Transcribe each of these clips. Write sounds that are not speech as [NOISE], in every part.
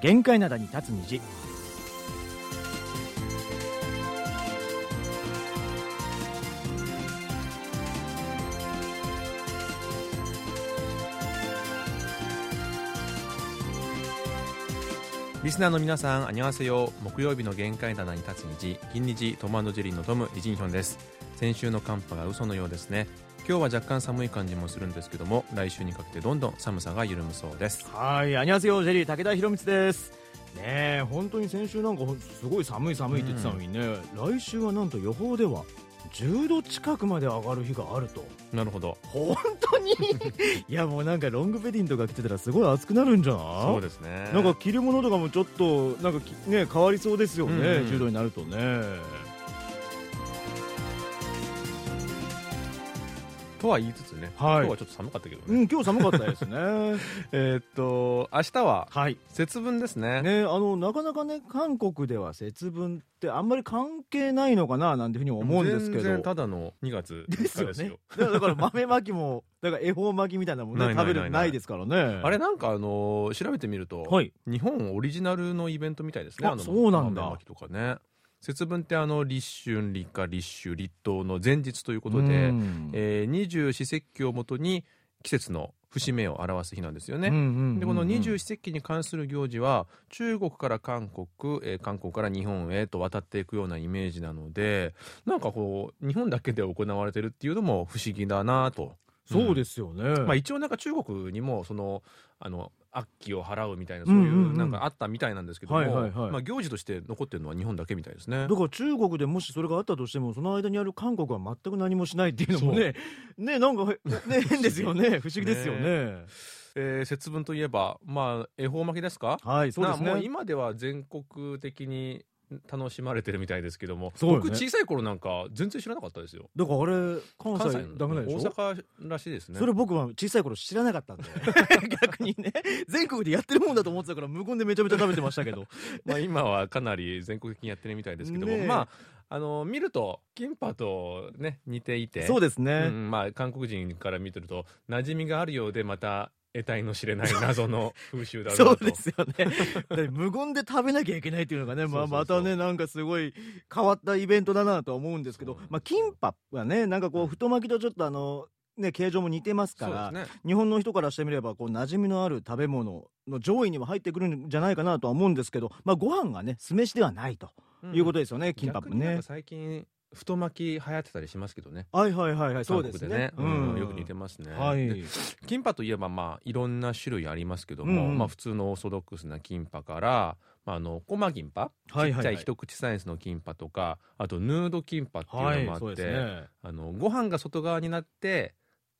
限界灘に立つ虹リスナーの皆さん、あにわせよ。木曜日の限界棚に立つ虹、金虹、トマジェリーのトム、イジンヒョンです。先週の寒波が嘘のようですね。今日は若干寒い感じもするんですけども、来週にかけてどんどん寒さが緩むそうです。はい、あにわせよジェリー武田博光です。ねえ、本当に先週なんかすごい寒い寒いって言ってたのにね、来週はなんと予報では10度近くまで上がる日があると。なるほど。本当に？[LAUGHS] いやもうなんかロングベディンとか着てたらすごい暑くなるんじゃない？そうですね。なんか着るものとかもちょっとなんかきね変わりそうですよね、うんうん10度になるとね。とは言いつつね、はい今日はちょっと寒かったけどね。うん、今日寒かったですね。[LAUGHS] えーっと、明日ははい。節分ですね。ね、あのなかなかね韓国では節分ってあんまり関係ないのかななんていうふうに思うんですけ全然ど。ただの2月ですよね。だから豆まきもだから恵方巻きみたいなもんね食べるないですからね。あれなんかあの調べてみると、はい。日本オリジナルのイベントみたいですね。あのそうなんだ豆まきとかね。節分ってあの立春、立夏、立秋、立冬の前日ということで、二十四節気をもとに季節の節目を表す日なんですよね。うんうんうんうんでこの二十四節気に関する行事は中国から韓国、えー韓国から日本へと渡っていくようなイメージなのでなんかこう日本だけで行われてるっていうのも不思議だなと。そうですよね。まあ、一応なんか中国にもそのあの悪鬼を払うみたいなそういん。うなんかあったみたいなんですけども、まあ、行事として残ってるのは日本だけみたいですね。だ。から中国でもしそれがあったとしてもその間にある韓国は全く何もしないっていうのもね [LAUGHS] ねなんかへね [LAUGHS] 変ですよね。不思議ですよね。えー節分といえば、まあ、恵方巻きですか？はいそうですなもうね今では全国的に楽しまれてるみたいですけども、ね。僕小さい頃なんか全然知らなかったですよ。だからあれ関西ダメなんでしょ？大阪らしいですね。それ僕は小さい頃知らなかったんで。[LAUGHS] 逆にね。全国でやってるもんだと思ってたから無言でめちゃめちゃ食べてましたけど。[LAUGHS] まあ今はかなり全国的にやってるみたいですけども、ねえ。まあ、あの、見ると、キンパとね、似ていて、そうですね、うんまあ、韓国人から見てると馴染みがあるようでまた得体の知れない謎の風習だなと。そうですよね。無言で食べなきゃいけないっていうのがね、[LAUGHS] まあ、またね、なんかすごい変わったイベントだなとは思うんですけどまあ、キンパはね、なんかこう、太巻きとちょっとあの、ね、形状も似てますから、ね。日本の人からしてみれば、こう、馴染みのある食べ物の上位には入ってくるんじゃないかなとは思うんですけど、まあ、ご飯がね、酢飯ではないということですよね、キンパもね。最近太巻き流行ってたりしますけどねはいはいはいはい、そうです韓国ね。うんよく似てますね、はい。でキンパといえばまあいろんな種類ありますけども、うんうんまあ、普通のオーソドックスなキンパから、まあ、あのコマキンパ、はいはいはいちっちゃい一口サイズのキンパとかあとヌードキンパっていうはいのもあって、そうですね。あのご飯が外側になって、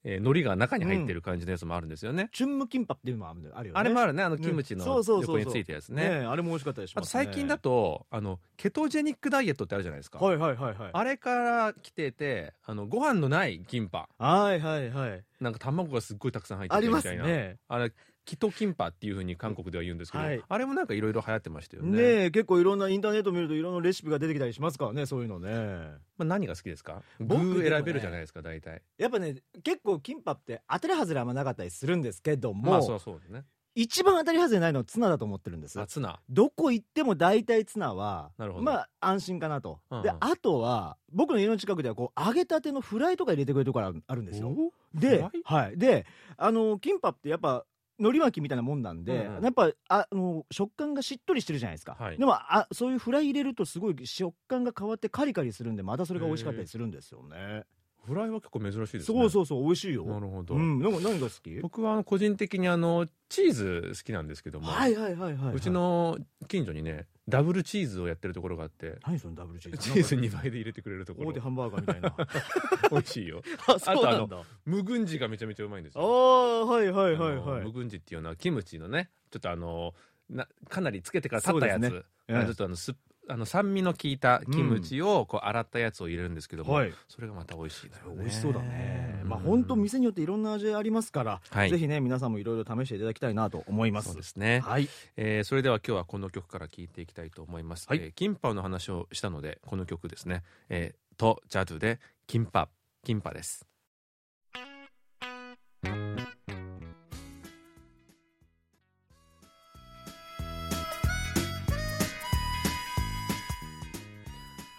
えー、海苔が中に入ってる感じのやつもあるんですよね、チュンムキンパっていうのもあるよね。あれもあるねあのねキムチの横についたやつねねあれも美味しかったりしあとますね。最近だとあのケトジェニックダイエットってあるじゃないですか、はいはいはいはい。あれから来ててあのご飯のないキンパはいはいはい。なんか卵がすっごいたくさん入ってありますてみたいな、ね。あれキトキンパっていうふうに韓国では言うんですけど、はいあれもなんかいろいろ流行ってましたよねねえ、結構いろんなインターネット見るといろんなレシピが出てきたりしますからね、そういうのね。まあ、何が好きですか？僕ね選べるじゃないですか大体やっぱね、結構キンパって当たり外れあんまなかったりするんですけども、まあそうそうね一番当たり外れないのはツナだと思ってるんですあ。ツナどこ行っても大体ツナは、なるほどまあ安心かなと。うんうんで、あとは、僕の家の近くではこう揚げたてのフライとか入れてくれるところあるんですよ。おではい。で、あの、キンパってやっぱ、海苔巻きみたいなもんなんで、うんうん。やっぱああの食感がしっとりしてるじゃないですか、はい。でもあそういうフライ入れるとすごい食感が変わってカリカリするんでまたそれが美味しかったりするんですよね。フライは結構珍しいですね。そうそうそう美味しいよ。なるほど、うん。なんか何が好き？僕はあの個人的にあのチーズ好きなんですけども、はいはいはいはい、はい。うちの近所にねダブルチーズをやってるところがあって何そのダブルチーズ？チーズ2倍で入れてくれるところ。大手ハンバーガーみたいな。[LAUGHS] 美味しいよ。[LAUGHS] あそうなんだ。無群寺がめちゃめちゃうまいんですあよ。あはいはいはいあのはい無群寺っていうのはキムチのねちょっとあのなかなりつけてから立ったやつ、ね。ちょっとあのすあの酸味の効いたキムチをこう洗ったやつを入れるんですけども、はい。それがまた美味しいね。美味しそうだね、まあうん。本当店によっていろんな味ありますから、はい。ぜひね皆さんもいろいろ試していただきたいなと思います。そうですね、はい。えーそれでは今日はこの曲から聴いていきたいと思います、はい。えーキンパの話をしたのでこの曲ですね、えーとジャドゥでキンパキンパです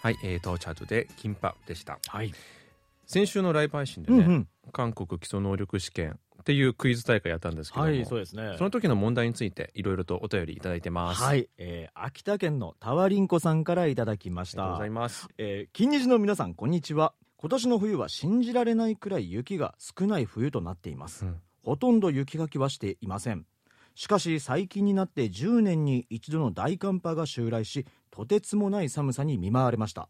はい、えー、到着でキンパでしたはい。先週のライブ配信でね、うんうん。韓国基礎能力試験っていうクイズ大会やったんですけども、はい、そうですね。その時の問題についていろいろとお便りいただいてます、はい、えー、秋田県のタワリンコさんからいただきましたありがとうござい。ますえー、金日の皆さんこんにちは。今年の冬は信じられないくらい雪が少ない冬となっています。うんほとんど雪かきはしていません。しかし最近になって10年に一度の大寒波が襲来し、とてつもない寒さに見舞われました。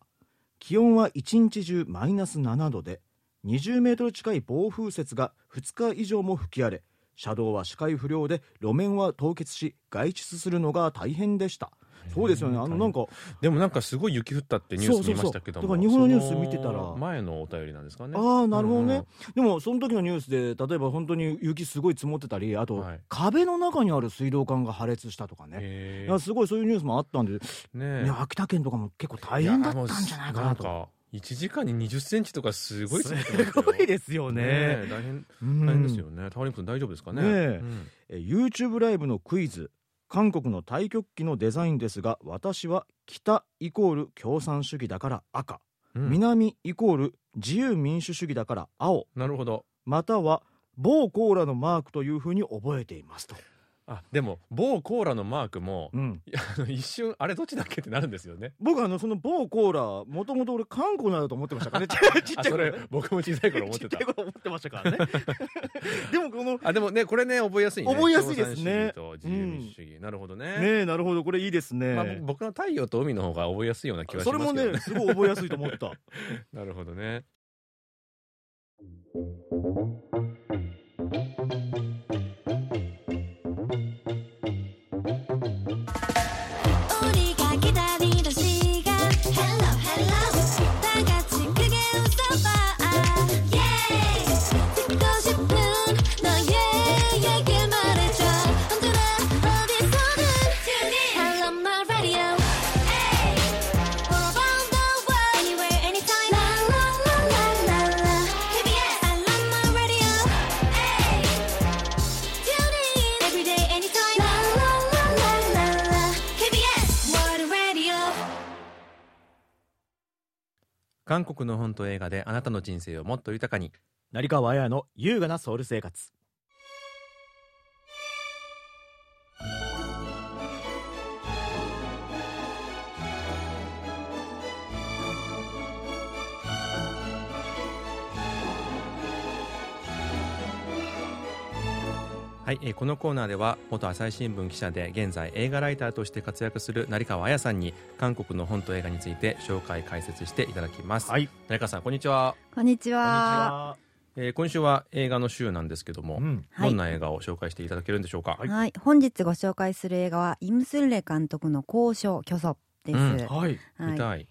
気温は一日中マイナス7度で、20メートル近い暴風雪が2日以上も吹き荒れ、車道は視界不良で路面は凍結し外出するのが大変でした。そうですよね。あのなんかでもなんかすごい雪降ったってニュース見ましたけどだから日本のニュース見てたら。前のお便りなんですかね。ああなるほどね、うんでもその時のニュースで例えば本当に雪すごい積もってたりあと、はい。壁の中にある水道管が破裂したとかね、すごいそういうニュースもあったんで、ーねえ。ね、秋田県とかも結構大変だったんじゃないかなと。やもうなんか1時間に20センチとかすごいすごいですよね。大変うん。大変ですよね。タワリンクさん大丈夫ですかね？ねえ。うん。え YouTube ライブのクイズ韓国の太極旗のデザインですが私は北イコール共産主義だから赤、うん。南イコール自由民主主義だから青。なるほど。または某コーラのマークというふうに覚えていますと、あでも某コーラのマークもうん、一瞬あれどっちだっけってなるんですよね。僕あのその某コーラもともと俺韓国のだと思ってましたからね。[LAUGHS] ちっちあそれゃい頃。僕も小さい頃思ってちったちゃい頃思ってましたからね。[LAUGHS] でもこのあでもねこれね覚えやすいね。覚えやすいですね。と自由民主主義、なるほどね。ねえなるほど。これいいですね、まあ、僕の太陽と海の方が覚えやすいような気はしそれもますけどね。ねすごい覚えやすいと思った。[LAUGHS] なるほどね韓国の本と映画であなたの人生をもっと豊かに。成川綾の優雅なソウル生活。はい、えーこのコーナーでは元朝日新聞記者で現在映画ライターとして活躍する成川彩さんに韓国の本と映画について紹介解説していただきます、はい。成川さんこんにちは、こんにちこんにちは。はえー今週は映画の週なんですけども、うん。はい。どんな映画を紹介していただけるんでしょうか、はい。はい、本日ご紹介する映画はイムスンレ監督の交渉巨祖です。うん。はい。はい、見たい、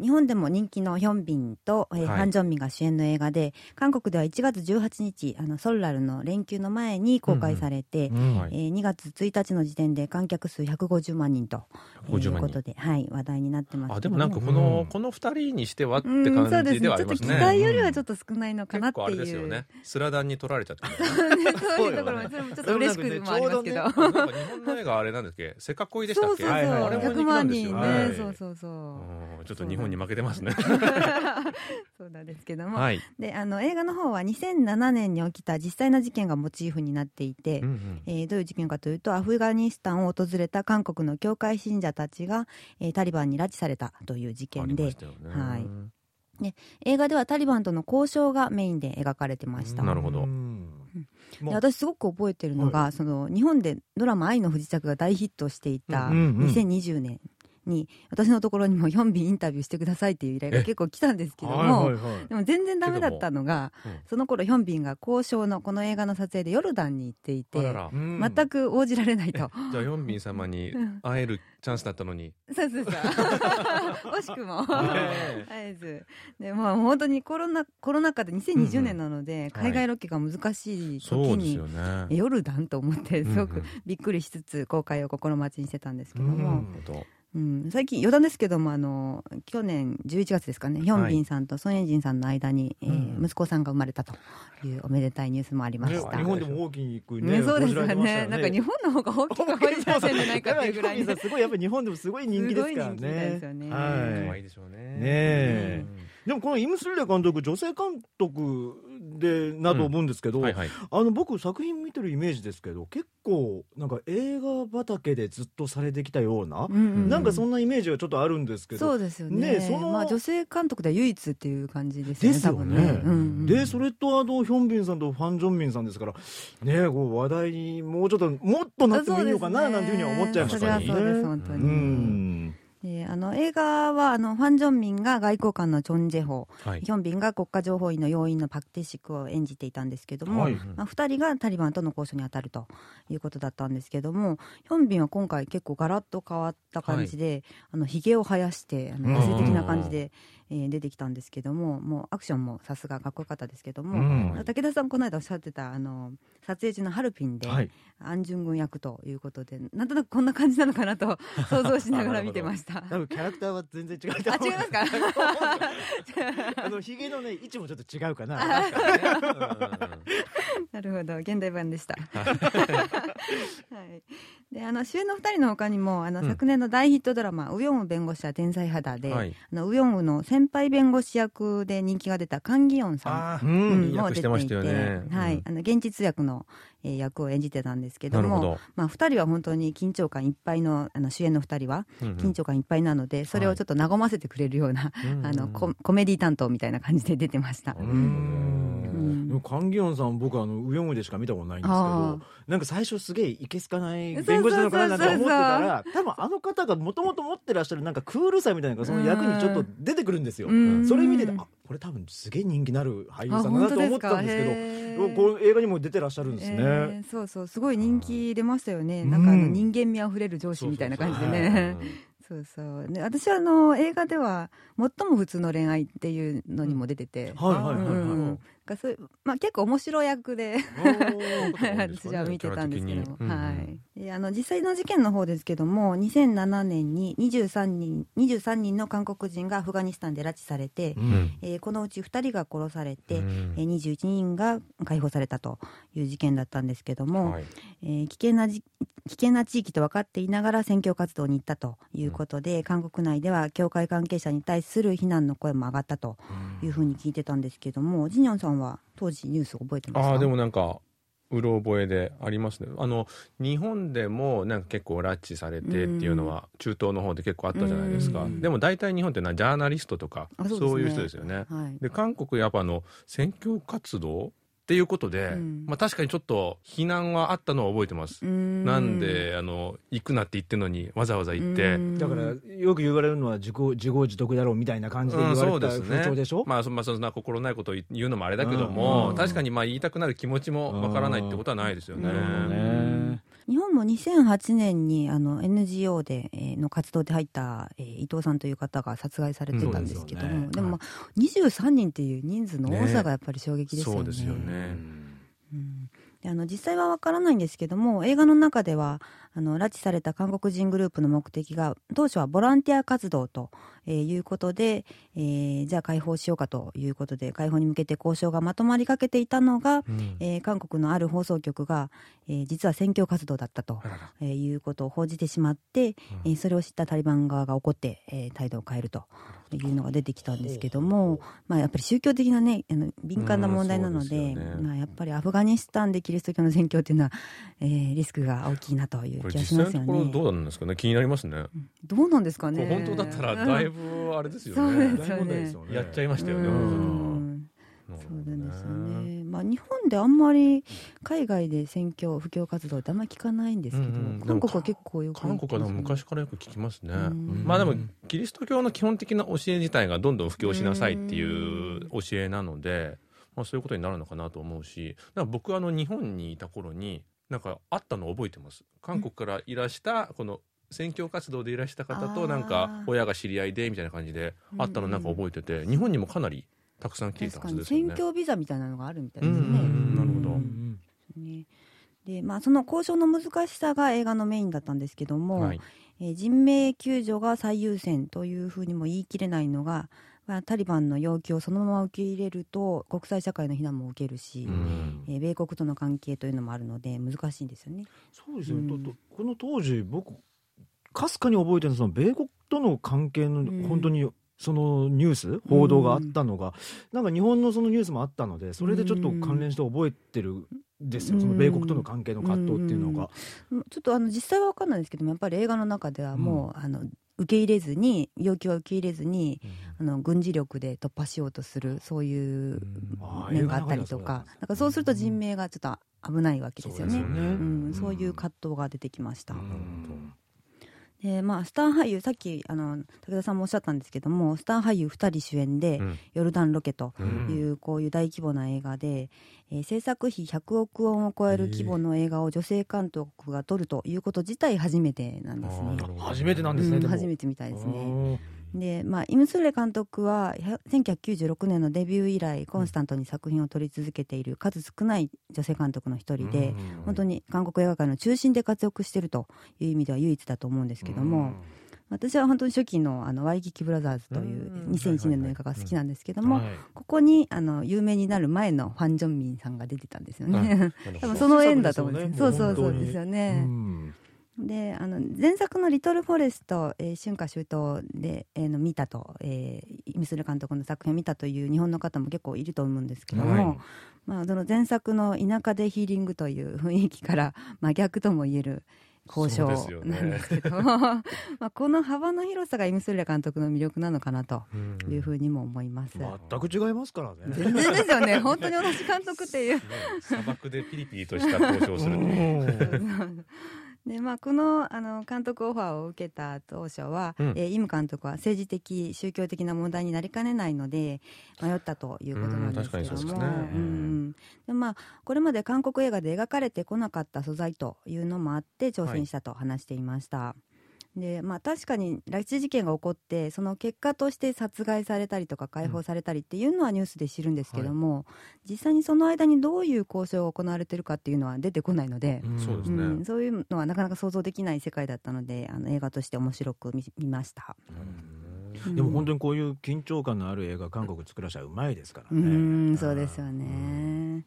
日本でも人気のヒョンビンと、えーはい。ハン・ジョンミンが主演の映画で、韓国では1月18日、あのソルラルの連休の前に公開されて、うんはい。えー2月1日の時点で観客数150万人と150いう万人。ことで、はい、話題になってますあでもなんかこの、うん。この二人にしてはって感じですね。ちょっと期待よりはちょっと少ないのかなっていう、結構あれですよね。スラダンに取られちゃってるそういうところもちょっと嬉しくもありますけど、でもなんか日本の映画あれなんだっけ？せっかこいでしたっけ？そうそうそう、はいはいはいあれも人100気なん万人ね、はいそうそうそう。うん。ちょっと日本に負けてますね。[LAUGHS] そうなんですけども、はい、であの映画の方は2007年に起きた実際の事件がモチーフになっていて、うんうん。えーどういう事件かというとアフガニスタンを訪れた韓国の教会信者たちが、えータリバンに拉致されたという事ありま件でしたよね。はい。映画ではタリバンとの交渉がメインで描かれてました。なるほど。私すごく覚えてるのが、その日本でドラマ「愛の不時着」が大ヒットしていたうんうんうん。2020年に私のところにもヒョンビンインタビューしてくださいっていう依頼が結構来たんですけども、はいはいはい。でも全然ダメだったのが、うん。その頃ヒョンビンが交渉のこの映画の撮影でヨルダンに行っていてうん。全く応じられないと。じゃあヨンビン様にうん。会えるチャンスだったのに。そうそうそう。[LAUGHS] 惜しくも。ねあえず。で、まあ本当にコロナ、コロナ禍で2020年なので、海外ロケが難しい時によ、ね。ヨルダンと思って、すごくうんうんびっくりしつつ公開を心待ちにしてたんですけどうも、ん。なるほどうん、最近余談ですけどもあの去年11月ですかねヒョンビンさんとソン・エンジンさんの間に、えーうん。息子さんが生まれたというおめでたいニュースもありまねした、日本でも大きくねねそうですよ報じられてましたね。なんか日本の方が大きく掘り出してんじゃないかっていうぐらいやっぱりヒョンビンさんすごいやっぱり日本でもすごい人気ですからすごい人気ですよね。はい。愛いでしょうね。ねえでもこのイムスリレ監督女性監督でなと思うんですけど、はいはい。あの僕作品見てるイメージですけど結構なんか映画畑でずっとされてきたような、うんうんなんかそんなイメージがちょっとあるんですけどそうですよね。ねそのまあ、女性監督では唯一っていう感じですよねですよね。ね、うんうんでそれとあのヒョンビンさんとファン・ジョンミンさんですからねこう話題にもうちょっともっとなってもいいのかななんていうふうには思っちゃいましたね。それはそうです本当に、うんであの映画はあのファン・ジョンミンが外交官のチョン・ジェホ。はい。ヒョンビンが国家情報院の要員のパク・テシクを演じていたんですけども、はい。まあ、2人がタリバンとの交渉に当たるということだったんですけどもヒョンビンは今回結構ガラッと変わった感じで、あのひげを生やしてあの野生的な感じで、えー出てきたんですけどももうアクションもさすがかっこよかったですけども、うん。武田さんこの間おっしゃってたあの撮影中のハルピンで、はい。アン・ジュン軍役ということでなんとなくこんな感じなのかなと想像しながら見てました。[LAUGHS] 多分キャラクターは全然違うとあ思う違いますか？[LAUGHS] あのひげのね位置もちょっと違うかな。[LAUGHS] なるほど。現代版でした。はい、であの主演の2人の他にもあの、うん。昨年の大ヒットドラマ「ウヨンウ弁護士は天才肌で」はい。あのウヨンウの先輩弁護士役で人気が出たカン・ギヨンさんあーうん。いてはい、うん。あの現実役の、えー役を演じてたんですけどもまあ、2人は本当に緊張感いっぱいのあの主演の2人はうんうん。緊張感いっぱいなので、それをちょっと和ませてくれるような、うんあのココメディ担当みたいな感じで出てました。ううん。ん。でもカンギヨンさん僕あのウヨンウでしか見たことないんですけあどなんか最初すげえいけすかない弁護士なのかななんて思ってたら多分あの方がもともと持ってらっしゃるなんかクールさみたいなのがその役にちょっと出てくるんですよ。うん。それ見ててあこれ多分すげえ人気のある俳優さんだなと思ってたんですけどこう映画にも出てらっしゃるんですね、えーそうそうすごい人気出ましたよね、なんかあのうん人間味あふれる上司みたいな感じでね。うんそうそう。[LAUGHS] で私はあの映画では最も普通の恋愛っていうのにも出てて、がそうまあ、結構面白い役で [LAUGHS] 私は見てたんですけど。も、はい、であの実際の事件の方ですけども2007年に23人 ,23 人の韓国人がアフガニスタンで拉致されて、うん。えーこのうち2人が殺されて、うん。えー21人が解放されたという事件だったんですけども、はい。えー危険なじ危険な地域と分かっていながら選挙活動に行ったということで、韓国内では教会関係者に対する非難の声も上がったというふうに聞いてたんですけども、ジニョンさんは当時ニュース覚えてますか？ああでもなんかうろ覚えでありますね。あの日本でもなんか結構拉致されてっていうのは中東の方で結構あったじゃないですか、うん。でも大体日本ってのはジャーナリストとかあそういう人ですよね。はい。で韓国やっぱあの選挙活動っていうことで、うん。まあ、確かにちょっと非難はあったのは覚えてます、ななんであの行くなって言ってんのにわざわざ行って、だからよく言われるのは自己自業自得だろうみたいな感じで言うんわれた風潮でしょ、まあそまあそんな心ないことを言うのもあれだけども、うん。確かにまあ言いたくなる気持ちもわからないってことはないですよね日本も2008年にあの NGO で、えーの活動で入った、えー伊藤さんという方が殺害されてたんですけども、うんでね。でも、まあ23人っていう人数の多さがやっぱり衝撃ですよね。そうですよね。うん。であの実際はわからないんですけども映画の中ではあの拉致された韓国人グループの目的が当初はボランティア活動と、えーいうことで、えーじゃあ解放しようかということで解放に向けて交渉がまとまりかけていたのが、うん。えー韓国のある放送局が、えー実は選挙活動だったとえーいうことを報じてしまって、えーそれを知ったタリバン側が怒って、えー態度を変えるというのが出てきたんですけども、まあ、やっぱり宗教的な、ね、あの敏感な問題なので,、うん。でね。まあ、やっぱりアフガニスタンでキリスト教の宣教というのは、えーリスクが大きいなというこれ気がしますよ実際のところね。どうなんですかね？気になりますね。どうなんですかこねれ本当だったらだいぶあれですよそうね。ですよね。大問題ですよね。やっちゃいましたよね。そうなんですよね、まあ、日本であんまり海外で宣教布教活動ってあんまり聞かないんですけど、うん。うん韓国は結構よく韓国はでも聞きますね昔からよく聞きますね。うん。まあでもキリスト教の基本的な教え自体がどんどん布教しなさいっていう教えなので、まあそういうことになるのかなと思うし、だから僕はあの日本にいた頃になんかあったのを覚えてます？韓国からいらしたこの宣教活動でいらした方となんか親が知り合いでみたいな感じであったのなんか覚えてて、日本にもかなりたくさん来ていたはずですよね宣。教ビザみたいなのがあるみたいうんですね。うんなるほど。ねでまあ、その交渉の難しさが映画のメインだったんですけども、はい。えー人命救助が最優先というふうにも言い切れないのが、まあ、タリバンの要求をそのまま受け入れると国際社会の非難も受けるし、うん。えー米国との関係というのもあるので難しいんですよね。そうですね、うん。この当時僕かすかに覚えてるその米国との関係のん。本当にそのニュース報道があったのが、なんか日本のそのニュースもあったのでそれでちょっと関連して覚えてるんですよ、うん。その米国との関係の葛藤っていうのが、うん。ちょっとあの実際は分かんないんですけどもやっぱり映画の中ではもう、あの受け入れずに要求は受け入れずにあの軍事力で突破しようとするそういう面があったりとかなんかそうすると人命がちょっと危ないわけですよね。そうですよね。うん、そういう葛藤が出てきました。うんでまあ、スター俳優さっきあの武田さんもおっしゃったんですけどもスター俳優2人主演でうん「ヨルダンロケ」とうん。いうこういう大規模な映画で、えー制作費100億ウォンを超える規模の映画を女性監督が撮るということ自体初めてなんですね。初めてなんですね、うん初めてみたいですね。ねで、まあ、イム・スーレ監督はひゃ1996年のデビュー以来コンスタントに作品を撮り続けている数少ない女性監督の一人で、本当に韓国映画界の中心で活躍しているという意味では唯一だと思うんですけども、私は本当に初期のあのワイキキブラザーズといううん2001年の映画が好きなんですけども、はいここにあの有名になる前のファン・ジョンミンさんが出てたんですようんね。[LAUGHS] 多分その縁だと思うんですよね。そうそうそうですようね。んであの前作の「リトル・フォレスト」えー春夏秋冬で、えーの見たと、えー、イミスル監督の作品を見たという日本の方も結構いると思うんですけども、はい。まあ、その前作の田舎でヒーリングという雰囲気から真逆とも言える交渉なんですけど [LAUGHS] まあこの幅の広さがイムスル監督の魅力なのかなというふうにも思います。全く違いますからね。全然ですよね。[LAUGHS] 本当に同じ監督っていう。砂漠でピリピリとした交渉をするっていう [LAUGHS] でまあ、このあの監督オファーを受けた当初は、うん。えーイム監督は政治的宗教的な問題になりかねないので迷ったということなんですけども。ね。うん。でまあ、これまで韓国映画で描かれてこなかった素材というのもあって挑戦したと話していました。でまあ、確かに拉致事件が起こってその結果として殺害されたりとか解放されたりっていうのはニュースで知るんですけども、実際にその間にどういう交渉が行われてるかっていうのは出てこないので、そうですね。うん、そういうのはなかなか想像できない世界だったのであの映画として面白く見見ました、でも本当にこういう緊張感のある映画韓国作らしゃうまいですからうねん。そうですよね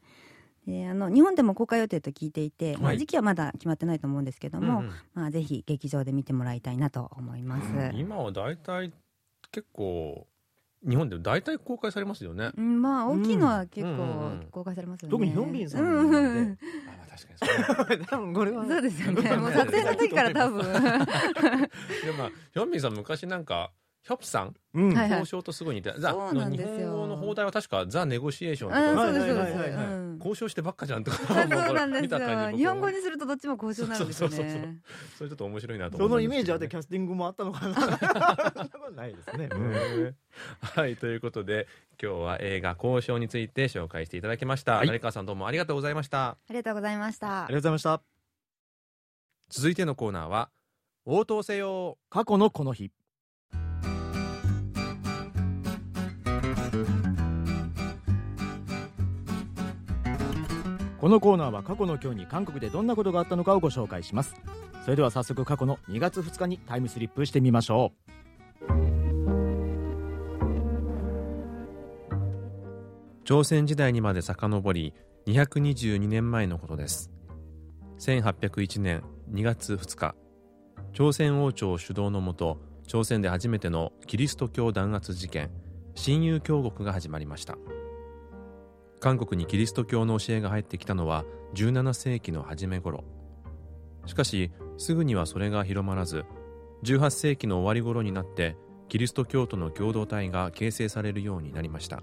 であの日本でも公開予定と聞いていて、まあ、はい。時期はまだ決まってないと思うんですけども、うんうん。まあ、ぜひ劇場で見てもらいたいなと思います、今は大体結構日本で大体公開されますよね。うん、まあ大きいのは結うんうんう構ん。公開されますよね、特にヒョンビンさんうんなんであまあ確かにそ [LAUGHS] 分これはそうですよね。もう撮影の時から多分。[LAUGHS] でまあヒョンビンさん昔なんかヒョプさんうん。はい交渉とすごい似て、ザそうなんですよ。日本語の放題は確かザ・ネゴシエーションとうんか、そうですそうです、はいはいはいはい。うん。交渉してばっかじゃんとか。あそうなんです [LAUGHS] 見た感じよ日本語にするとどっちも交渉になるんですよそうそうそうそう。ねそれちょっと面白いなとそ思のイメージあってキキャスティングもあったのかな？[LAUGHS] そん。なことないですね、はい。ということで今日は映画「交渉」について紹介していただきました、はい。成川さんどうもありがとうございました。ありがとうございました。ありがとうございました。続いてのコーナーは「応答せよ。過去のこの日このコーナーは過去の今日に韓国でどんなことがあったのかをご紹介します。それでは早速過去の2月2日にタイムスリップしてみましょう。朝鮮時代にまで遡り222年前のことです。1801年2月2日朝鮮王朝主導のもと朝鮮で初めてのキリスト教弾圧事件親友教国が始まりました。韓国にキリスト教の教えが入ってきたのは17世紀の初め頃。しかしすぐにはそれが広まらず18世紀の終わり頃になってキリスト教徒の共同体が形成されるようになりました。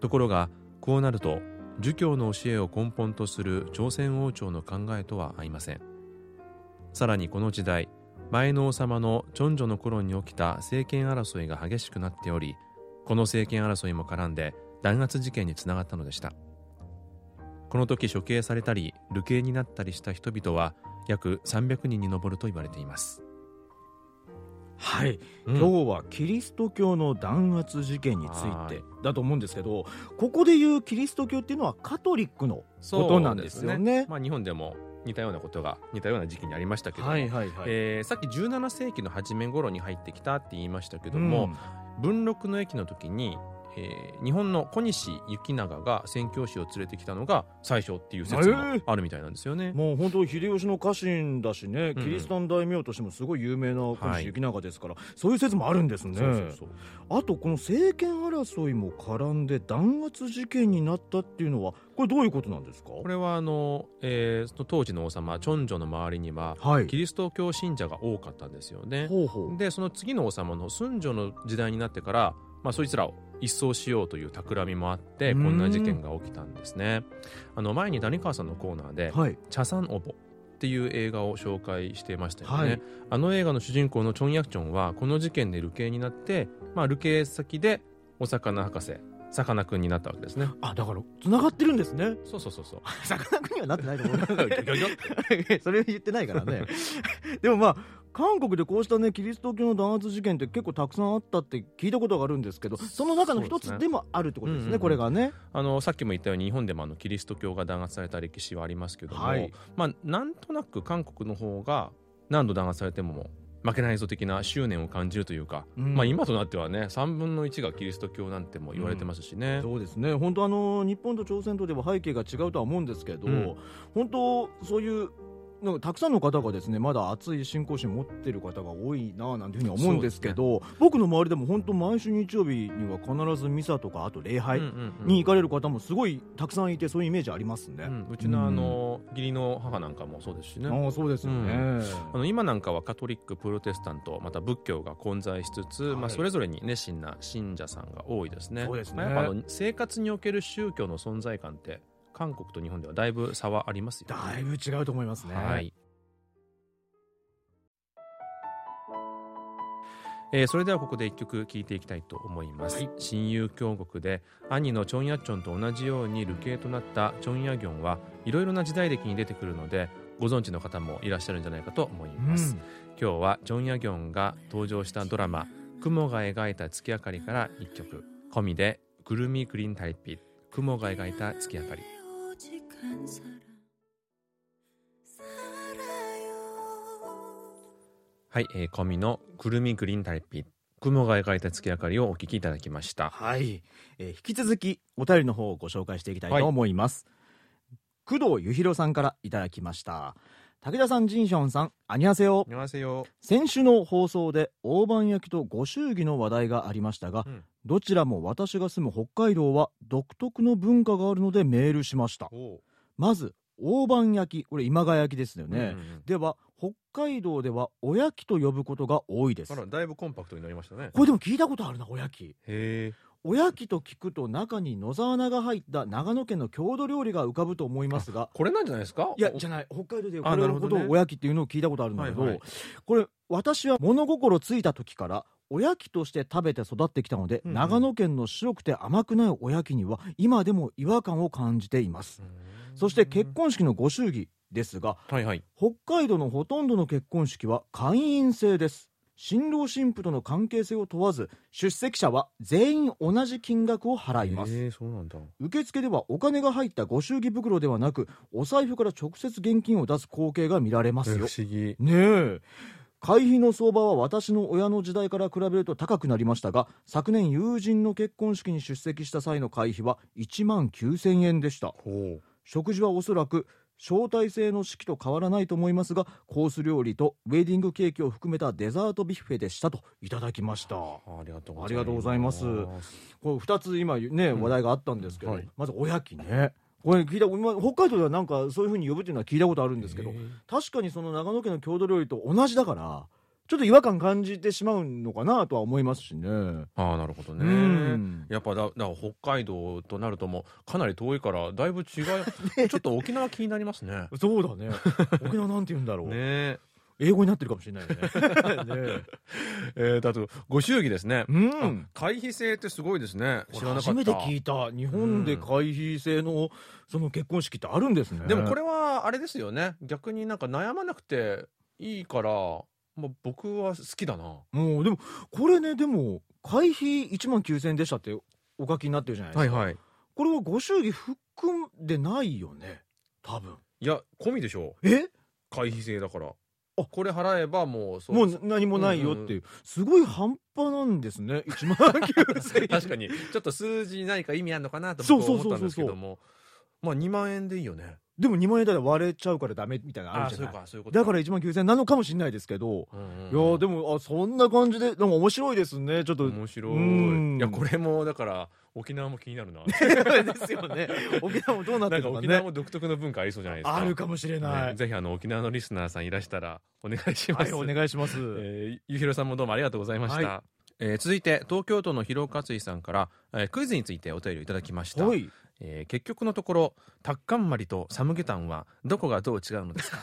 ところがこうなると儒教の教えを根本とする朝鮮王朝の考えとは合いません。さらにこの時代前の王様の長女の頃に起きた政権争いが激しくなっておりこの政権争いも絡んで弾圧事件につながったのでした。この時処刑されたり流刑になったりした人々は約300人に上ると言われています、はい、うん。今日はキリスト教の弾圧事件についてはいだと思うんですけどここでいうキリスト教っていうのはカトリックのことなんですよね。まあ、日本でも似たようなことが似たような時期にありましたけども、はいはいはい、えーさっき17世紀の初め頃に入ってきたって言いましたけども、文禄の役の時に、えー日本の小西行長が宣教師を連れてきたのが最初っていう説もあるみたいなんですよね。もう本当秀吉の家臣だしね、うん。キリシタン大名としてもすごい有名な小はい西行長ですから、そういう説もあるんですね。そうそうそう。あとこの政権争いも絡んで弾圧事件になったっていうのはこれどういうことなんですか？これはあの、えー当時の王様チョンジョの周りにははい。キリスト教信者が多かったんですよね。ほうほう。でその次の王様の寸女の時代になってから、まあ、そいつらを一掃しようという企みもあってうん。こんな事件が起きたんですね。あの前に谷川さんのコーナーではい「チャサンオボ」っていう映画を紹介していましたよね、はい。あの映画の主人公のチョン・ヤクチョンはこの事件で流刑になって、まあ、流刑先でお魚博士さかなクンになったわけですね。あだから繋がってるんですね。そうそうそうそう。さかなクンにはなってないと思う。[LAUGHS] [LAUGHS] それ言ってないからね。[LAUGHS] でもまあ韓国でこうしたねキリスト教の弾圧事件って結構たくさんあったって聞いたことがあるんですけどその中の一つでもあるってことですねうんうんうん。これがね。あのさっきも言ったように日本でもあのキリスト教が弾圧された歴史はありますけども、はい。まあ、なんとなく韓国の方が何度弾圧されても負けないぞ的な執念を感じるというか、うん。まあ、今となってはね3分の1がキリスト教なんても言われてますしね、そうですね。本当あの日本と朝鮮とでは背景が違うとは思うんですけど、うん。本当そういうなんかたくさんの方がですねまだ熱い信仰心を持ってる方が多いななんていうふうには思うんですけど僕の周りでも本当毎週日曜日には必ずミサとかあと礼拝に行かれる方もすごいたくさんいてそういうイメージありますね。うんうちのあの義理の母なんかもそうですしね、ああそうですよね。あの今なんかはカトリックプロテスタントまた仏教が混在しつつ、まあ、はいそれぞれに熱心な信者さんが多いですね。そうですね。まあやっぱあの生活における宗教の存在感って韓国と日本ではだいぶ差はありますよね。だいぶ違うと思いますね。はい。えーそれではここで一曲聴いていきたいと思います、はい。親友峡谷で兄のチョンヤッチョンと同じように流刑となったチョンヤギョンはいろいろな時代歴に出てくるのでご存知の方もいらっしゃるんじゃないかと思います、今日はジョン・ヤギョンが登場したドラマ「雲が描いた月明かり」から一曲。込みで「グルミグリンタイピ雲が描いた月明かり」 한 사람 살아요 はい、えー、込みの「グルミグリンタイピ雲が描いた月明かり」をお聴きいただきましたはい、えー引き続きお便りの方をご紹介していきたいと思います、工藤ゆひろさんからいただきました武田さんジンヒョンさんアニハセヨ안녕하세요先週の放送で大判焼きとご祝儀の話題がありましたが、うんどちらも私が住む北海道は独特の文化があるのでメールしましたお まず大判焼きこれ今川焼きですよね、うんうんうん。では北海道ではおやきと呼ぶことが多いです。だいぶコンパクトになりましたね。これでも聞いたことあるなおやき。へえ。おやきと聞くと中に野沢菜が入った長野県の郷土料理が浮かぶと思いますが。これなんじゃないですか？いやじゃない。北海道であこれのことをおやきっていうのを聞いたことあるんだけど、はいはい。これ私は物心ついた時からおやきとして食べて育ってきたので、うんうん。長野県の白くて甘くないおやきには今でも違和感を感じていますそして結婚式のご祝儀ですがはいはい。北海道のほとんどの結婚式は会員制です。新郎新婦との関係性を問わず出席者は全員同じ金額を払います。受付ではお金が入ったご祝儀袋ではなくお財布から直接現金を出す光景が見られますよ。不思議。ねえ。会費の相場は私の親の時代から比べると高くなりましたが昨年友人の結婚式に出席した際の会費は1万9000円でした。ほう食事はおそらく招待制の式と変わらないと思いますがコース料理とウェディングケーキを含めたデザートビュッフェでしたといただきました。こありがとうございます。れ2つ今ねうん。話題があったんですけど、はい。まずおやきね。これ聞いた今北海道ではなんかそういうふうに呼ぶっていうのは聞いたことあるんですけど確かにその長野県の郷土料理と同じだからちょっと違和感感じてしまうのかなとは思いますしね。ああなるほどねうんやっぱだだ北海道となるともうかなり遠いからだいぶ違い [LAUGHS] ちょっと沖縄気になりますねそうだね。[LAUGHS] 沖縄なんて言うんだろう。ね英語になってるかもしれないよね。[LAUGHS] ねえー、とあとご祝儀ですね、うん。あ会費制ってすごいですね知らなかった初めて聞いた日本で会費制のその結婚式ってあるんですね。でもこれはあれですよね逆になんか悩まなくていいからもう僕は好きだな。もうでもこれねでも会費1万9000円でしたってお書きになってるじゃないですか。はいこれはご祝儀含んでないよね。多分。いや込みでしょ。え？会費制だから。あ。これ払えばもうもう何もないよっていう、すごい半端なんですね [LAUGHS] 1万9000円。確かに。ちょっと数字に何か意味あるのかなと思ったんですけども。まあ2万円でいいよねでも2万円だら割れちゃうからダメみたいなのあるじゃない？だから1万9000円なのかもしれないですけど、いやーでもあそんな感じででも面白いですね。ちょっと面白い。うん。いやこれもだから沖縄も気になるな。[LAUGHS] ですよね。沖縄もどうなってなんかるのかね沖縄も独特の文化ありそうじゃないですか。あるかもしれない、ねぜひあの沖縄のリスナーさんいらしたらお願いします、はいお願いします、[LAUGHS] えーゆひろさんもどうもありがとうございました、はえー続いて東京都の広勝井さんから、えークイズについてお便りをいただきました、はいえー結局のところタッカンマリとサムゲタンはどこがどう違うのですか、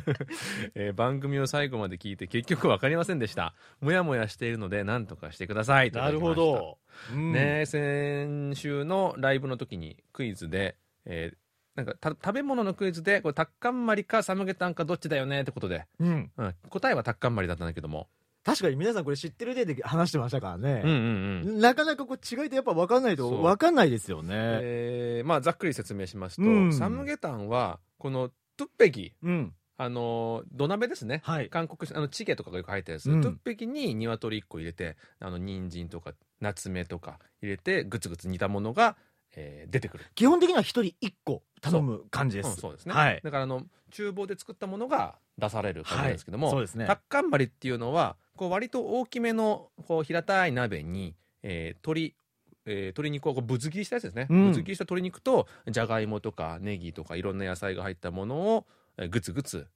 [LAUGHS] えー番組を最後まで聞いて結局わかりませんでした。もやもやしているので何とかしてください。なるほど、うん。ね先週のライブの時にクイズで、えーなんかた食べ物のクイズでこれタッカンマリかサムゲタンかどっちだよね？ってことで、うん、うん、答えはタッカンマリだったんだけども、確かに皆さんこれ知ってる例で話してましたからね。うん、うんうん。なかなかこう違いってやっぱ分かんないとそう。分かんないですよね、えーまあ、ざっくり説明しますと、うん。サムゲタンはこのトゥッペギうん。あの土鍋ですね、はい。韓国あのチゲとかがよく入ったやつ、うん。トゥッペギに鶏1個入れてあの人参とかナツメとか入れてグツグツ煮たものが、えー出てくる。基本的には一人一個頼む感じです、うんそうですね、はい。だからあの厨房で作ったものが出される感じですけども、そうですね。タッカンマリっていうのはこう割と大きめのこう平たい鍋に、えー鶏えー鶏肉をこうぶつ切りしたやつですね、うん。ぶつ切りした鶏肉とじゃがいもとかネギとかいろんな野菜が入ったものを、えーグツグツ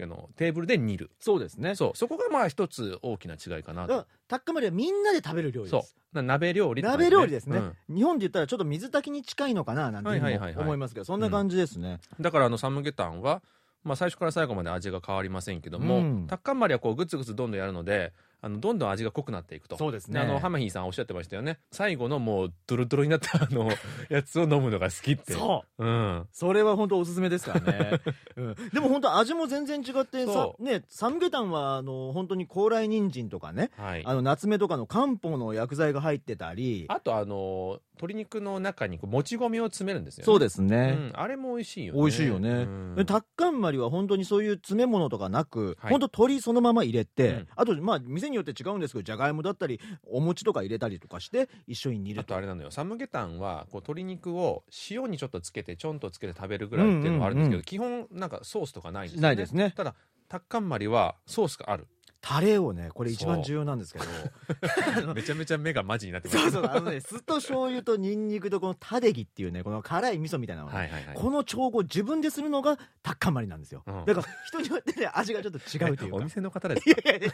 あのテーブルで煮る。そうですね。そう。そこがまあ一つ大きな違いかなと。タッカマリはみんなで食べる料理そう。ですな鍋料理って感じ鍋料理ですね、うん。日本で言ったらちょっと水炊きに近いのかななんて思いますけどそんな感じですね、だからあのサムゲタンは、まあ、最初から最後まで味が変わりませんけども、うん。タッカンマリはこうグツグツどんどんやるのであのどんどん味が濃くなっていくと。そうですね。あのハマヒーさんおっしゃってましたよね。最後のもうドロドロになったあの [LAUGHS] やつを飲むのが好きってそう。うん。それは本当おすすめですからね、[LAUGHS] うん、でも本当味も全然違ってさね、サムゲタンはあの本当に高麗人参とかねはい。あの夏目とかの漢方の薬剤が入ってたり。あとあの鶏肉の中にこうもち米を詰めるんですよね。そうですね、うん、あれも美味しいよね。美味しいよね、うん。でタッカンマリは本当にそういう詰め物とかなく、はい。本当鶏そのまま入れて、うん。あとまあ店によって違うんですけどじゃがいもだったりお餅とか入れたりとかして一緒に煮るあとあれなのよ。サムゲタンはこう鶏肉を塩にちょっとつけてちょんとつけて食べるぐらいっていうのがあるんですけど、基本なんかソースとかないんですよね。ないですね。ただタッカンマリはソースがあるタレをねこれ一番重要なんですけど。[LAUGHS] めちゃめちゃ目がマジになってます。そうそうあのね酢と醤油とニンニクとこのタデギっていうねこの辛い味噌みたいなのをねはいはいはい。この調合自分でするのがタッカンマリなんですよ、うん。だから人によってね味がちょっと違うというか。お店の方ですいかやいやい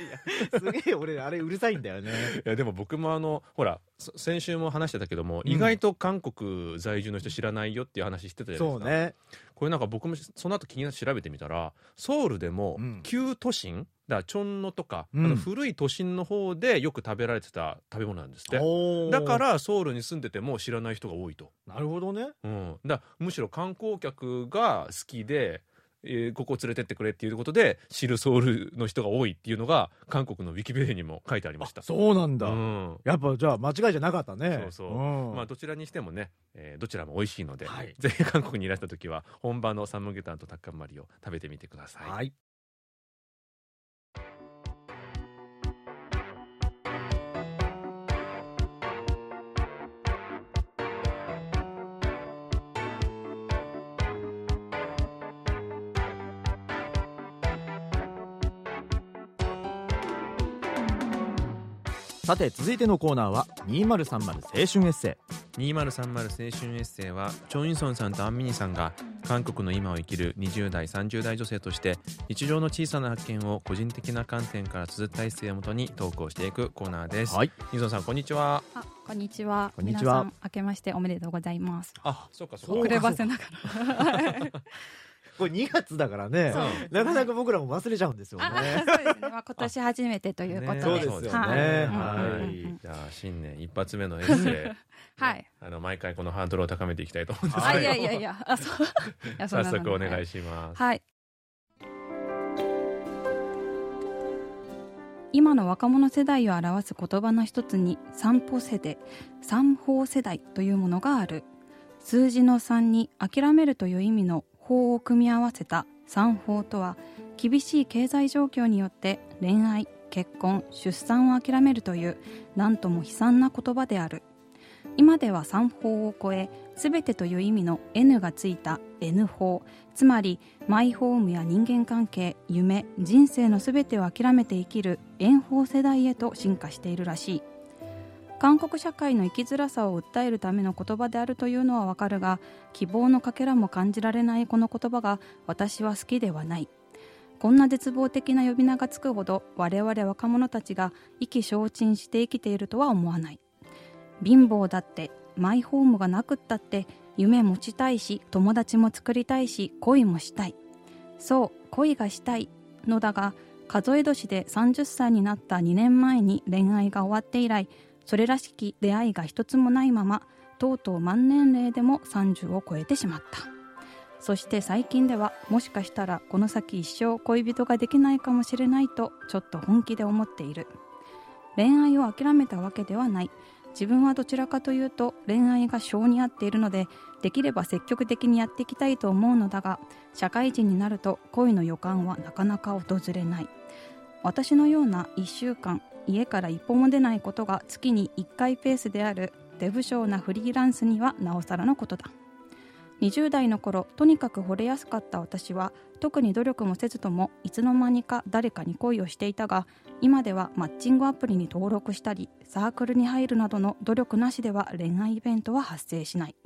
やすげえ俺あれうるさいんだよね。いやでも僕もあのほらそ先週も話してたけども、うん。意外と韓国在住の人知らないよっていう話してたじゃないですか、そうねこれなんか僕もその後気になって調べてみたらソウルでもうん。旧都心だからチョンノとか、うん。あの古い都心の方でよく食べられてた食べ物なんですって。だからソウルに住んでても知らない人が多いと、なるほどね。うん、だむしろ観光客が好きで、えーここ連れてってくれっていうことで知るソウルの人が多いっていうのが韓国のウィキペディアにも書いてありました。そうなんだ、うん。やっぱじゃあ間違いじゃなかったね。そうそう、ん。まあどちらにしてもね、えーどちらも美味しいので、はい。ぜひ韓国にいらした時は本場のサムゲタンとタッカンマリを食べてみてください、はいさて続いてのコーナーは2030青春エッセイ2030青春エッセイはチョン・インソンさんとアン・ミニさんが韓国の今を生きる20代30代女性として日常の小さな発見を個人的な観点から綴ったエッセイをもとに投稿していくコーナーです、はいインソンさんこんにちはあ、こんにちは。こんにちは皆さん明けましておめでとうございます。あそうかそうか遅ればせながら。[LAUGHS] これ2月だからねなかなか僕らも忘れちゃうんですよあ、ねそうですね。まあ今年初めてということで。ねそうですよねはいじゃあ新年一発目のエッセイ [LAUGHS] はい。あの毎回このハードルを高めていきたいと思うんですはいあ、いやいやいや、あ、そう。早速お願いします、はい。今の若者世代を表す言葉の一つに散歩世代、散歩世代というものがある。数字の3に諦めるという意味の法を組み合わせた三法とは厳しい経済状況によって恋愛結婚出産を諦めるという何とも悲惨な言葉である。今では三法を超え全てという意味の N がついた N 法つまりマイホームや人間関係夢人生の全てを諦めて生きる円法世代へと進化しているらしい。韓国社会の生きづらさを訴えるための言葉であるというのはわかるが希望のかけらも感じられないこの言葉が私は好きではない。こんな絶望的な呼び名がつくほど我々若者たちが意気消沈して生きているとは思わない。貧乏だってマイホームがなくったって夢持ちたいし友達も作りたいし恋もしたい。そう恋がしたいのだが数え年で30歳になった2年前に恋愛が終わって以来それらしき出会いが一つもないままとうとう満年齢でも30を超えてしまった。そして最近ではもしかしたらこの先一生恋人ができないかもしれないとちょっと本気で思っている。恋愛を諦めたわけではない。自分はどちらかというと恋愛が性に合っているのでできれば積極的にやっていきたいと思うのだが社会人になると恋の予感はなかなか訪れない。私のような1週間家から一歩も出ないことが月に1回ペースであるデブ症なフリーランスにはなおさらのことだ。20代の頃とにかく惚れやすかった私は特に努力もせずともいつの間にか誰かに恋をしていたが今ではマッチングアプリに登録したりサークルに入るなどの努力なしでは恋愛イベントは発生しない。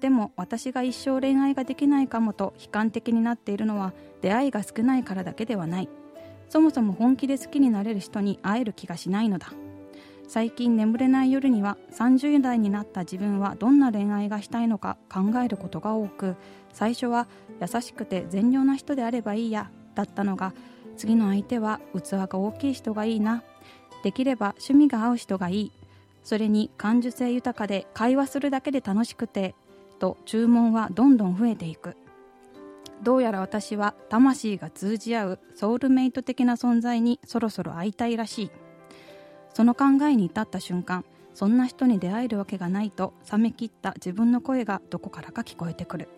でも私が一生恋愛ができないかもと悲観的になっているのは出会いが少ないからだけではない。そもそも本気で好きになれる人に会える気がしないのだ。最近眠れない夜には30代になった自分はどんな恋愛がしたいのか考えることが多く最初は優しくて善良な人であればいいやだったのが次の相手は器が大きい人がいいな。できれば趣味が合う人がいい。それに感受性豊かで会話するだけで楽しくてと注文はどんどん増えていく。どうやら私は魂が通じ合うソウルメイト的な存在にそろそろ会いたいらしい。その考えに至った瞬間そんな人に出会えるわけがないと冷め切った自分の声がどこからか聞こえてくる。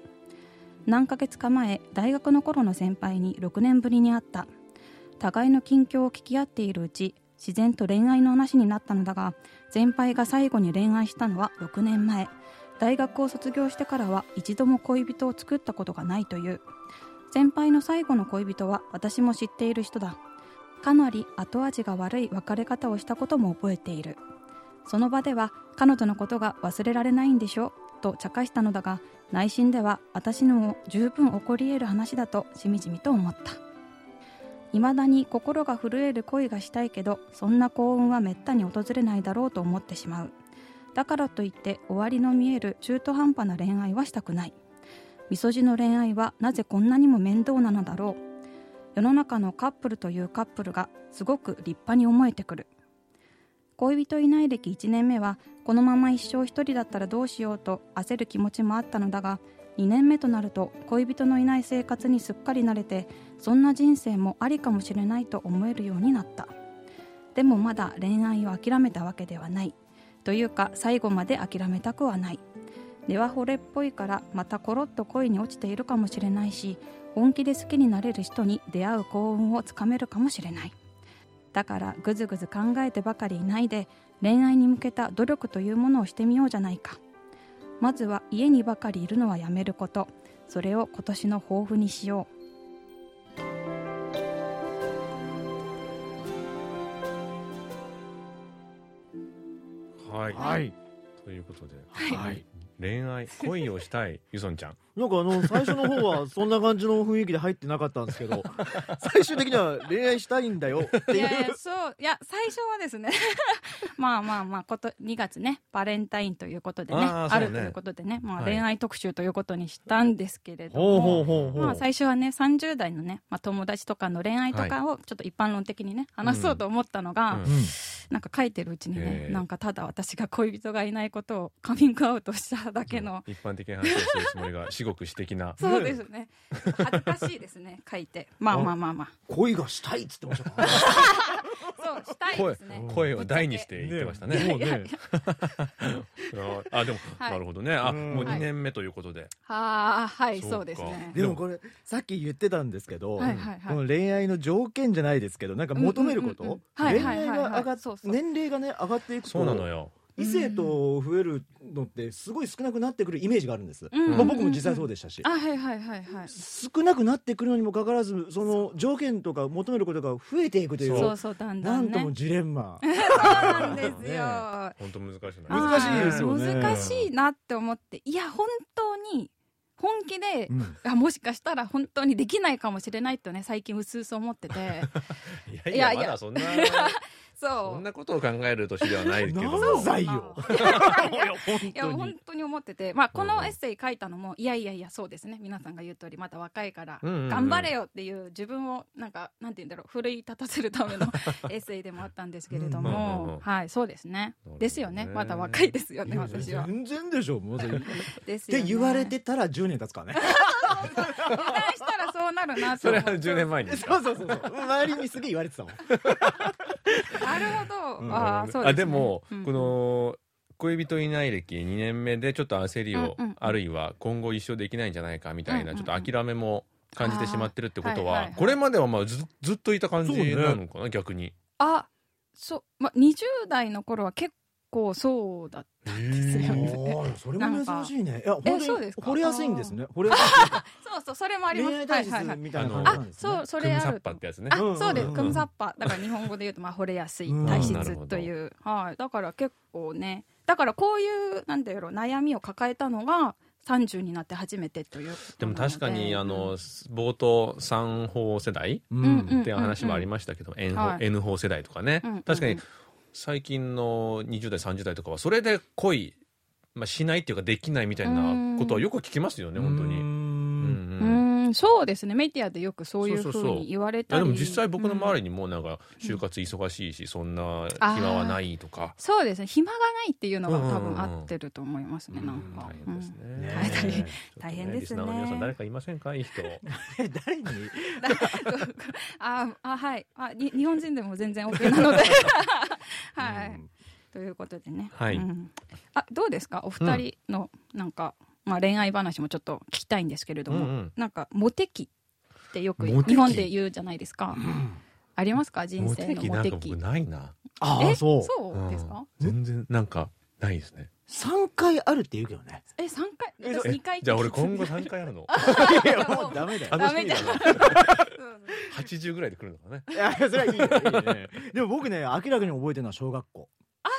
何ヶ月か前大学の頃の先輩に6年ぶりに会った。互いの近況を聞き合っているうち自然と恋愛の話になったのだが先輩が最後に恋愛したのは6年前。大学を卒業してからは一度も恋人を作ったことがないという。先輩の最後の恋人は私も知っている人だ。かなり後味が悪い別れ方をしたことも覚えている。その場では彼女のことが忘れられないんでしょと茶化したのだが内心では私にも十分起こり得る話だとしみじみと思った。未だに心が震える恋がしたいけどそんな幸運はめったに訪れないだろうと思ってしまう。だからといって終わりの見える中途半端な恋愛はしたくない。みそじの恋愛はなぜこんなにも面倒なのだろう。世の中のカップルというカップルがすごく立派に思えてくる。恋人いない歴1年目はこのまま一生一人だったらどうしようと焦る気持ちもあったのだが2年目となると恋人のいない生活にすっかり慣れてそんな人生もありかもしれないと思えるようになった。でもまだ恋愛を諦めたわけではない。というか最後まで諦めたくはない。根は惚れっぽいからまたコロッと恋に落ちているかもしれないし本気で好きになれる人に出会う幸運をつかめるかもしれない。だからぐずぐず考えてばかりいないで恋愛に向けた努力というものをしてみようじゃないか。まずは家にばかりいるのはやめること。それを今年の抱負にしよう。はい、はい。ということで、はい。恋愛恋をしたいゆそんちゃんなんかあの最初の方はそんな感じの雰囲気で入ってなかったんですけど [LAUGHS] 最終的には恋愛したいんだよっていう。いやいやそういや最初はですね [LAUGHS] まあまあまあこと2月ねバレンタインということでねあるということでね、まあ、はい。恋愛特集ということにしたんですけれども、ほうほうほう、まあ、最初はね30代のね、まあ、友達とかの恋愛とかをちょっと一般論的にね話そうと思ったのが、うん。うんなんか書いてるうちにねへー。なんかただ私が恋人がいないことをカミングアウトしただけの、一般的な話をするつもりが。し [LAUGHS] 至極詩的な。そうですね。恥ずかしいですね書いて。まあまあまあまあ。恋がしたいっつってましたか？らねそうしたい声ですね。声を大にして言ってましたね。もうね。[LAUGHS] あでも、はい。なるほどね。あうん。もう2年目ということで、ああはいそうですね。でもこれさっき言ってたんですけど、はいはいはい。この恋愛の条件じゃないですけどなんか求めること、うんうんうんうん。はい恋愛はいはい。はいが上がっそうそう。年齢がね上がっていくとそうなのよ異性と増えるのってすごい少なくなってくるイメージがあるんです、うんまあ、僕も実際そうでしたし、あはいはいはいはい。少なくなってくるのにもかかわらずその条件とか求めることが増えていくという。そうそうだんだね。なんんともジレンマ。[LAUGHS] そうなんですよ。本当難しいな。難しいですよね。難しいなって思って。いや本当に本気で、うん。あもしかしたら本当にできないかもしれないとね最近うすうす思ってて。いやいいやいやや。まだそんな [LAUGHS] そそんなことを考える年ではないけども。何歳よ。いや [LAUGHS] 本当に。思ってて、まあ、このエッセイ書いたのも、いやいやいやそうですね。皆さんが言う通りまだ若いから、頑張れよっていう自分をなんかなんて言うんだろう奮い立たせるための [LAUGHS] エッセイでもあったんですけれども、はいそうですね。ですよね。まだ若いですよね私は。全然でしょもうそれ。っ [LAUGHS] ですよね。て言われてたら10年経つからね。油断したらそうなるなとそれは思って10年前に。そうそうそうそう。周りにすげえ言われてたもん [LAUGHS] なるほど、うん。ああそうです、ね、あでも、うん。この恋人いない歴2年目でちょっと焦りを、うんうん。あるいは今後一生できないんじゃないかみたいな、うんうん。ちょっと諦めも感じてしまってるってことは、はいはいはい。これまではまあずずっといた感じなのかな、逆に。あそう、まあ、20代の頃は結構そうだったんですよね。それも珍しいね。いやえ本当にそうですか？惚れやすいんですね。惚れやすいそうそうそれもあります。はいはいはい。みたいなあそうそクムサッれある。パってやつね。あ、うんそうです、クムサッパだから日本語で言うとまあ惚れやすいうん。体質という、はい。だから結構ね。だからこういうなんだろう悩みを抱えたのが30になって初めてというで。も確かにあの冒頭3法世代っていう話もありましたけど、N 法世代とかね、確かに最近の20代30代とかはそれで恋、まあ、しないっていうかできないみたいなことはよく聞きますよね本当に。ううんんうんうんそうですね。メディアでよくそういうふそうに言われいたり。やでも実際僕の周りに、にもなんか就活忙しいしそんな暇はないとか。そうですね。暇がないっていうのが多うんうんうん分合ってると思いますね、なんか。大変ですね。うん。大変ちょっと大変ですね。リスナーの皆さん誰かいませんかいい人。[LAUGHS] 誰に？[LAUGHS] ああ [LAUGHS] はい。あに日本人でも全然 OK なので。はい、うんということでね、はい。うん。あどうですか？お二人のなんか、まあ、恋愛話もちょっと聞きたいんですけれども、うんうん。なんかモテ期ってよく日本で言うじゃないですか、ありますか？人モ生のモテ期僕ないな。えああそう。そうですか、うん。全然なんかないですね。3回あるって言うけどね。え三回？え二回じゃあ俺今後3回やるの？[LAUGHS] いやもうダメだよ。ダメだ。[LAUGHS] な80ぐらいで来るのかねいやそれはいいよいいね。でも僕ね明らかに覚えてるのは小学校。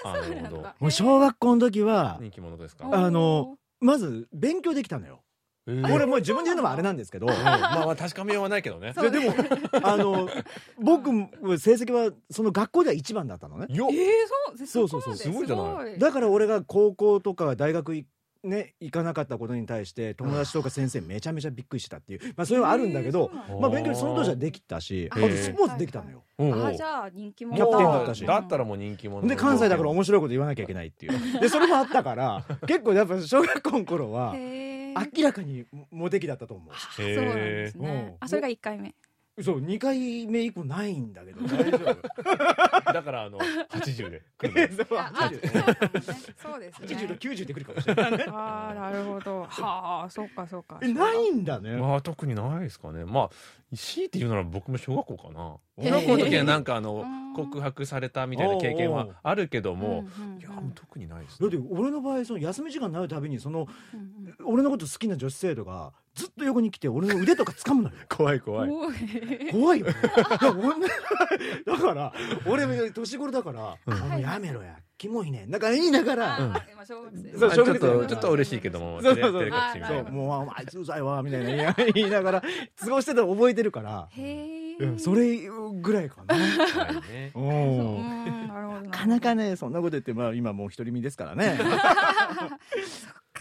あなるほど。だもう小学校の時は人気者ですか？あのまず勉強できたのよ。えー。これもう自分で言うのもあれなんですけど。う [LAUGHS] んまあまあ確かめようはないけどね。ででもあの [LAUGHS] 僕も成績はその学校では一番だったのね。よえー、そう。そうそうすごいじゃない。だから俺が高校とか大学いね行かなかったことに対して友達とか先生めちゃめちゃびっくりしたっていう。まあそれはあるんだけどまあ勉強その当時はできたしあとスポーツできたのよ。あじゃあ人気者。キャプテンだったし。だったらもう人気者。で関西だから面白いこと言わなきゃいけないっていう。でそれもあったから結構やっぱ小学校の頃は明らかにモテ期だったと思う。そうなんですうん。ねあそれが一回目そう2回目以降ないんだけど。[LAUGHS] 大丈夫。だからあの80で来るの。[LAUGHS] そうああ80そうなんですね。そうですね。80と90でくるかもしれないああなるほど。はあそうかそうか。えないんだね。まあ特にないですかね。まあ強いて言うなら僕も小学校かな。小学校の時はなんかあのうん。告白されたみたいな経験はあるけどもいやもう特にないですだって俺の場合その休み時間になるたびにそのうんうん。俺のこと好きな女子生徒がずっと横に来て俺の腕とか掴むのよ。[LAUGHS] 怖い怖い。怖い。よ。[LAUGHS] だから俺年頃だから「うんやめろや。キモいね」なんか言いながらあー今小学生。そうまあちょっとちょっと嬉しいけどもそうそうそう。そいうなもうあい。つうざいわみたいな言いながら過ごしてたの覚えてるから。へえうんそれぐらいかな。はいね。なかなかねそんなこと言ってまあ今もう独り身ですからね。う [LAUGHS] ん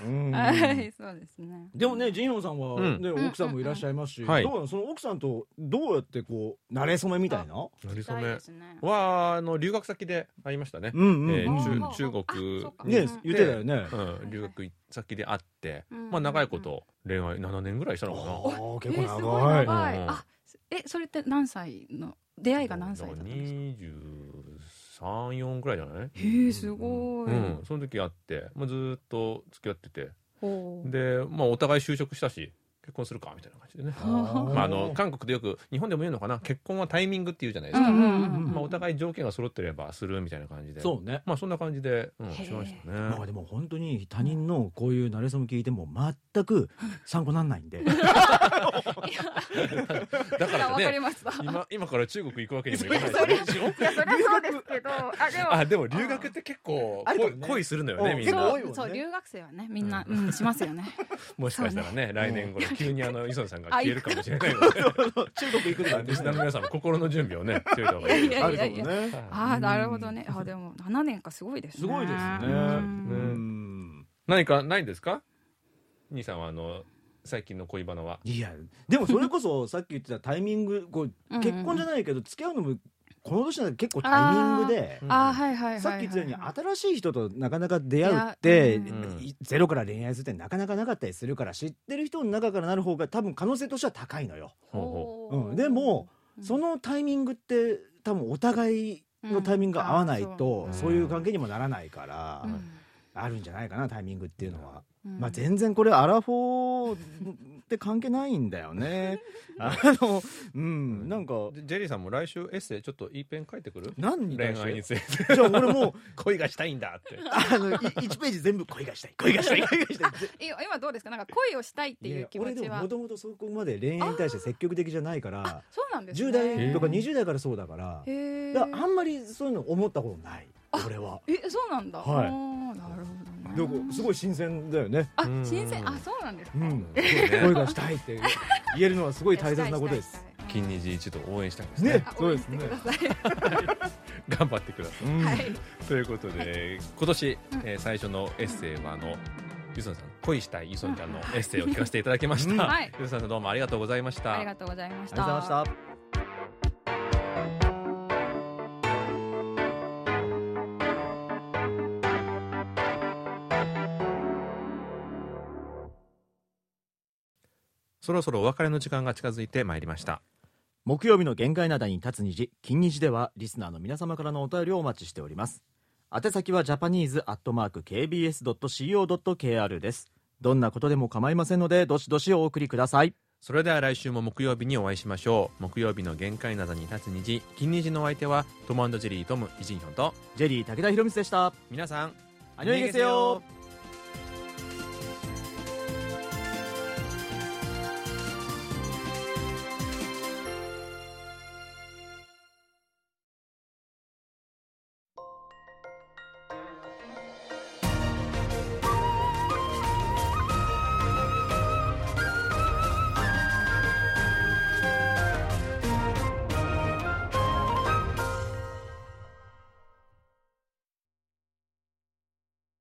はいそうですね。でもねジンヨンさんは、うん。ね奥さんもいらっしゃいますし、はい。どうなのその奥さんとどうやってこう慣れ初めみたいな？なりそしたいめはあの留学先で会いましたね、うんうん、えーうん中中国ねうん言ってたよね、うん、留学先で会って、うん。まあ長いこと恋愛7年ぐらいしたのかな、あー結構長い、長い。うん。あえそれって何歳の出会いが何歳だったんですか？234ぐらいじゃない？へえすごい、うん、その時会って、まあ、ずーっと付き合ってて。で、まあ、お互い就職したし結婚するかみたいな感じでね、まあ、あの韓国でよく日本でも言うのかな。結婚はタイミングっていうじゃないですか、まあ、お互い条件が揃ってればするみたいな感じで。そうね。まあそんな感じで、うん、しましたね、まあでも本当に他人のこういう慣れ初め聞いても全く参考なんないんで。だからね今今から中国行くわけにもいかない。ですよねいやそれはそうですけど。あでもあでも留学って結構ね。恋恋するのよねうん。みんな。そう留学生はねみんな、うん、しますよね。[LAUGHS] もしかしたらね。来年頃 [LAUGHS] 急にあの磯野さんが消えるかもしれないので。[LAUGHS] 中国行くとかリスナーの皆さんも心の準備をねしといた方がいいです。ね。ああなるほどね。あでも7年かすごいですね。すごいですね。ううん。ん何かないんですか？兄さんはあの最近の恋バナは。いやでもそれこそさっき言ってたタイミングこう結婚じゃないけど付き合うのもこの年なんて結構タイミングでさっき言ったように新しい人となかなか出会うって、うん。いゼロから恋愛するってなかなかなかったりするから知ってる人の中からなる方が多分可能性としては高いのよ、ほうん、でも、うん。そのタイミングって多分お互いのタイミングが合わないと、うん。そういう関係にもならないから、うん。あるんじゃないかなタイミングっていうのは、うん。まあ全然これアラフォーって関係ないんだよね。[LAUGHS] あのうん。なんかうジジェリーさんも来週エッセイちょっといいペン書いてくる？何に対恋愛について。じゃあ俺もう [LAUGHS] 恋がしたいんだって。あのい1ページ全部恋がしたい。恋がしたい。恋がしたい [LAUGHS] 今どうですか？なんか恋をしたいっていう気持ちは。ももともとそこまで恋愛に対して積極的じゃないからそうなんですね。10代とかへー20代からそうだから。へえだからあんまりそういうの思ったことない俺は。えそうなんだ。はい。なるほどね。でもすごい新鮮だよね。あうん。新鮮。あそうなんですか。うん。恋がしたいって言えるのはすごい大切なことです。金日一度応援したいですね。そうですね応援してください。[LAUGHS] 頑張ってください。ということで今年、うん。えー最初のエッセイはあのゆそんさん恋したいゆそんちゃんのエッセイを聞かせていただきました、うん。はい。ゆそんさんどうもありがとうございました。ありがとうございましありがとうございまたしたそろそろお別れの時間が近づいてまいりました。木曜日の限界灘に立つ虹金虹ではリスナーの皆様からのお便りをお待ちしております。宛先はジャパニーズアットマーク KBS.CO.KR です。どんなことでも構いませんのでどしどしお送りください。それでは来週も木曜日にお会いしましょう。木曜日の限界などに立つ虹金虹のお相手はトムジェリートムイジンヒョンと。ジェリー武田博光でした。皆さんアニョイゲセヨ